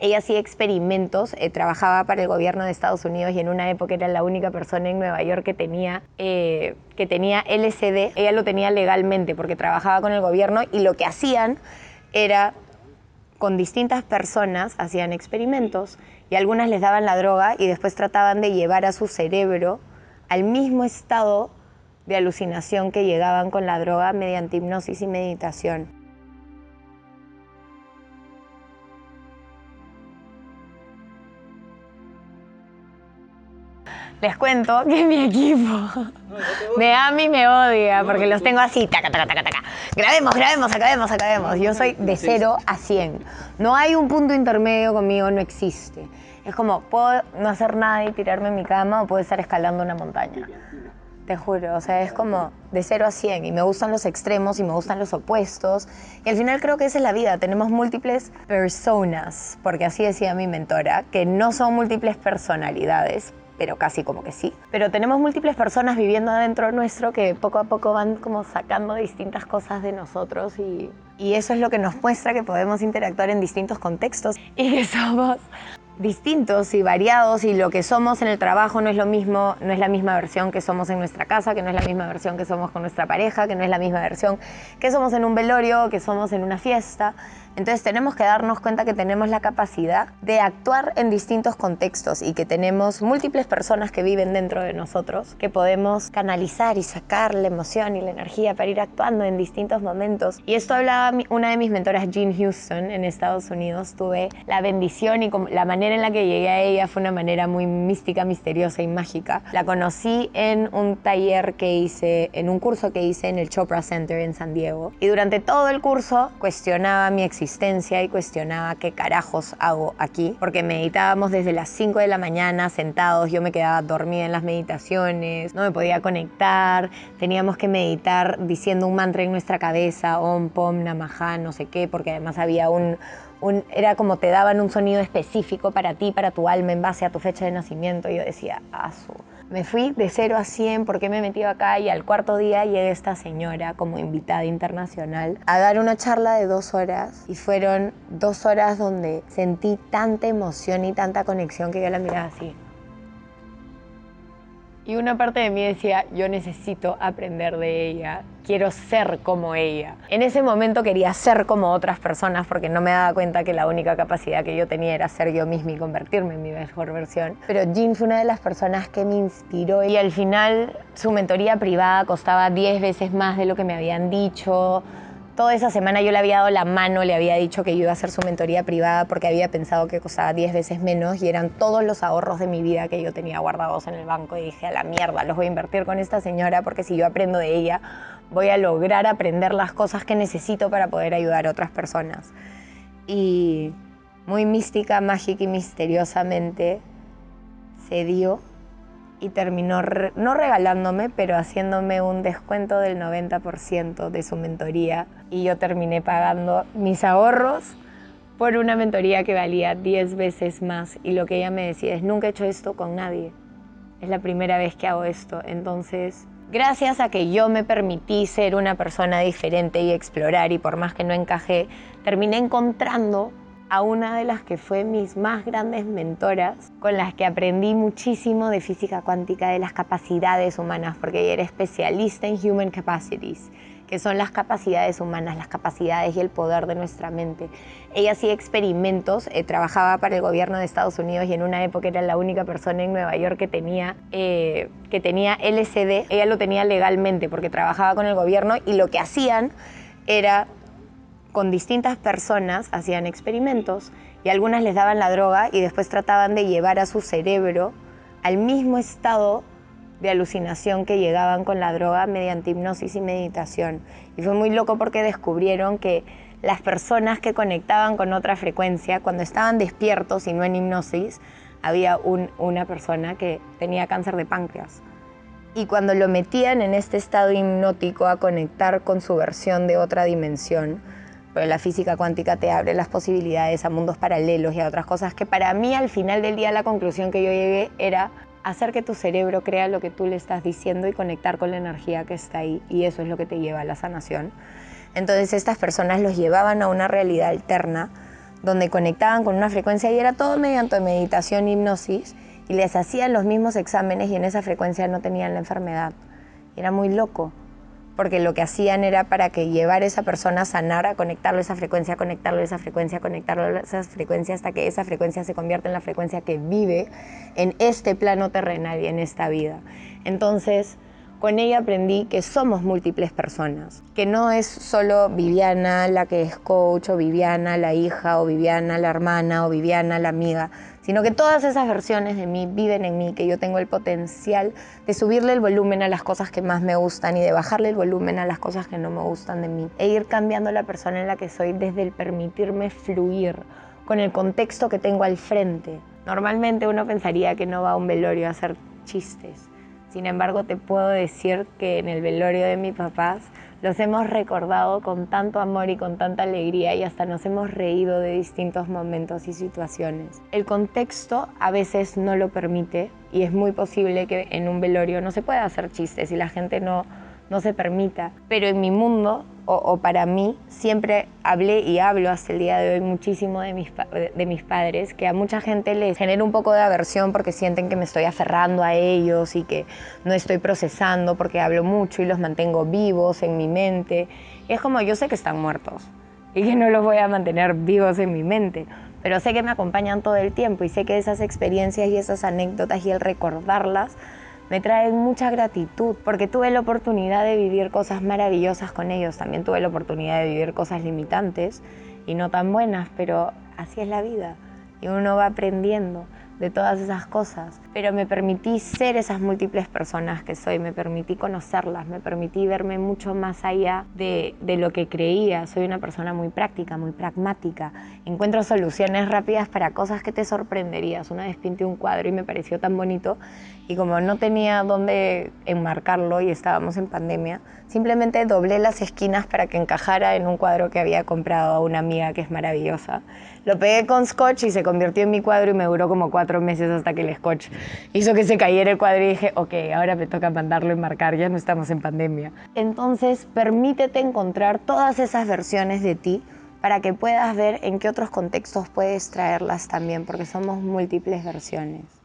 Ella hacía experimentos, eh, trabajaba para el gobierno de Estados Unidos y en una época era la única persona en Nueva York que tenía, eh, que tenía LSD. Ella lo tenía legalmente porque trabajaba con el gobierno y lo que hacían era con distintas personas hacían experimentos y algunas les daban la droga y después trataban de llevar a su cerebro al mismo estado de alucinación que llegaban con la droga mediante hipnosis y meditación. Les cuento que mi equipo me ama y me odia porque los tengo así, taca, taca, taca, taca. Grabemos, grabemos, acabemos, acabemos. Yo soy de 0 a 100. No hay un punto intermedio conmigo, no existe. Es como, puedo no hacer nada y tirarme en mi cama o puedo estar escalando una montaña. Te juro, o sea, es como de 0 a 100 y me gustan los extremos y me gustan los opuestos. Y al final creo que esa es la vida, tenemos múltiples personas, porque así decía mi mentora, que no son múltiples personalidades, pero casi como que sí. Pero tenemos múltiples personas viviendo adentro nuestro que poco a poco van como sacando distintas cosas de nosotros y, y eso es lo que nos muestra que podemos interactuar en distintos contextos y que somos distintos y variados y lo que somos en el trabajo no es lo mismo, no es la misma versión que somos en nuestra casa, que no es la misma versión que somos con nuestra pareja, que no es la misma versión que somos en un velorio, que somos en una fiesta. Entonces tenemos que darnos cuenta que tenemos la capacidad de actuar en distintos contextos y que tenemos múltiples personas que viven dentro de nosotros, que podemos canalizar y sacar la emoción y la energía para ir actuando en distintos momentos. Y esto hablaba una de mis mentoras, Jean Houston, en Estados Unidos. Tuve la bendición y la manera en la que llegué a ella fue una manera muy mística, misteriosa y mágica. La conocí en un taller que hice, en un curso que hice en el Chopra Center en San Diego. Y durante todo el curso cuestionaba mi existencia y cuestionaba qué carajos hago aquí, porque meditábamos desde las 5 de la mañana sentados, yo me quedaba dormida en las meditaciones, no me podía conectar, teníamos que meditar diciendo un mantra en nuestra cabeza, Om, Pom, Namaha, no sé qué, porque además había un, era como te daban un sonido específico para ti, para tu alma, en base a tu fecha de nacimiento. Y yo decía, asu. Me fui de 0 a 100 porque me he metido acá y al cuarto día llega esta señora como invitada internacional a dar una charla de dos horas y fueron dos horas donde sentí tanta emoción y tanta conexión que yo la miraba así. Y una parte de mí decía, yo necesito aprender de ella, quiero ser como ella. En ese momento quería ser como otras personas porque no me daba cuenta que la única capacidad que yo tenía era ser yo misma y convertirme en mi mejor versión. Pero Jean fue una de las personas que me inspiró y al final su mentoría privada costaba 10 veces más de lo que me habían dicho toda esa semana yo le había dado la mano, le había dicho que yo iba a hacer su mentoría privada porque había pensado que costaba 10 veces menos y eran todos los ahorros de mi vida que yo tenía guardados en el banco y dije, a la mierda, los voy a invertir con esta señora porque si yo aprendo de ella, voy a lograr aprender las cosas que necesito para poder ayudar a otras personas. Y muy mística, mágica y misteriosamente se dio y terminó no regalándome, pero haciéndome un descuento del 90% de su mentoría. Y yo terminé pagando mis ahorros por una mentoría que valía 10 veces más. Y lo que ella me decía es nunca he hecho esto con nadie. Es la primera vez que hago esto, entonces gracias a que yo me permití ser una persona diferente y explorar y por más que no encajé, terminé encontrando a una de las que fue mis más grandes mentoras, con las que aprendí muchísimo de física cuántica, de las capacidades humanas, porque ella era especialista en Human Capacities, que son las capacidades humanas, las capacidades y el poder de nuestra mente. Ella hacía experimentos, eh, trabajaba para el gobierno de Estados Unidos y en una época era la única persona en Nueva York que tenía, eh, que tenía LSD. Ella lo tenía legalmente porque trabajaba con el gobierno y lo que hacían era con distintas personas hacían experimentos y algunas les daban la droga y después trataban de llevar a su cerebro al mismo estado de alucinación que llegaban con la droga mediante hipnosis y meditación. Y fue muy loco porque descubrieron que las personas que conectaban con otra frecuencia, cuando estaban despiertos y no en hipnosis, había una persona que tenía cáncer de páncreas. Y cuando lo metían en este estado hipnótico a conectar con su versión de otra dimensión, pero la física cuántica te abre las posibilidades a mundos paralelos y a otras cosas que para mí al final del día la conclusión que yo llegué era hacer que tu cerebro crea lo que tú le estás diciendo y conectar con la energía que está ahí y eso es lo que te lleva a la sanación. Entonces estas personas los llevaban a una realidad alterna donde conectaban con una frecuencia y era todo mediante meditación, hipnosis, y les hacían los mismos exámenes y en esa frecuencia no tenían la enfermedad. Era muy loco, porque lo que hacían era para que llevar a esa persona a sanar, a conectarlo a esa frecuencia, a conectarlo a esa frecuencia, a conectarlo a esa frecuencia, hasta que esa frecuencia se convierta en la frecuencia que vive en este plano terrenal y en esta vida. Entonces, con ella aprendí que somos múltiples personas, que no es solo Viviana la que es coach, o Viviana la hija, o Viviana la hermana, o Viviana la amiga, sino que todas esas versiones de mí viven en mí, que yo tengo el potencial de subirle el volumen a las cosas que más me gustan y de bajarle el volumen a las cosas que no me gustan de mí, e ir cambiando la persona en la que soy desde el permitirme fluir con el contexto que tengo al frente. Normalmente uno pensaría que no va a un velorio a hacer chistes sin embargo, te puedo decir que en el velorio de mis papás los hemos recordado con tanto amor y con tanta alegría y hasta nos hemos reído de distintos momentos y situaciones. El contexto a veces no lo permite y es muy posible que en un velorio no se pueda hacer chistes y la gente no, no se permita. Pero en mi mundo o, para mí, siempre hablé y hablo hasta el día de hoy muchísimo de mis, de mis padres, que a mucha gente les genera un poco de aversión porque sienten que me estoy aferrando a ellos y que no estoy procesando porque hablo mucho y los mantengo vivos en mi mente. es como yo sé que están muertos y que no los voy a mantener vivos en mi mente, pero sé que me acompañan todo el tiempo y sé que esas experiencias y esas anécdotas y el recordarlas me trae mucha gratitud porque tuve la oportunidad de vivir cosas maravillosas con ellos, también tuve la oportunidad de vivir cosas limitantes y no tan buenas, pero así es la vida y uno va aprendiendo de todas esas cosas, pero me permití ser esas múltiples personas que soy, me permití conocerlas, me permití verme mucho más allá de, de, lo que creía. Soy una persona muy práctica, muy pragmática. Encuentro soluciones rápidas para cosas que te sorprenderías. Una vez pinté un cuadro y me pareció tan bonito y como no tenía dónde enmarcarlo y estábamos en pandemia, simplemente doblé las esquinas para que encajara en un cuadro que había comprado a una amiga que es maravillosa. Lo pegué con scotch y se convirtió en mi cuadro y me duró como cuatro meses hasta que el scotch hizo que se cayera el cuadro y dije, ok, ahora me toca mandarlo enmarcar, ya no estamos en pandemia. Entonces, permítete encontrar todas esas versiones de ti para que puedas ver en qué otros contextos puedes traerlas también, porque somos múltiples versiones.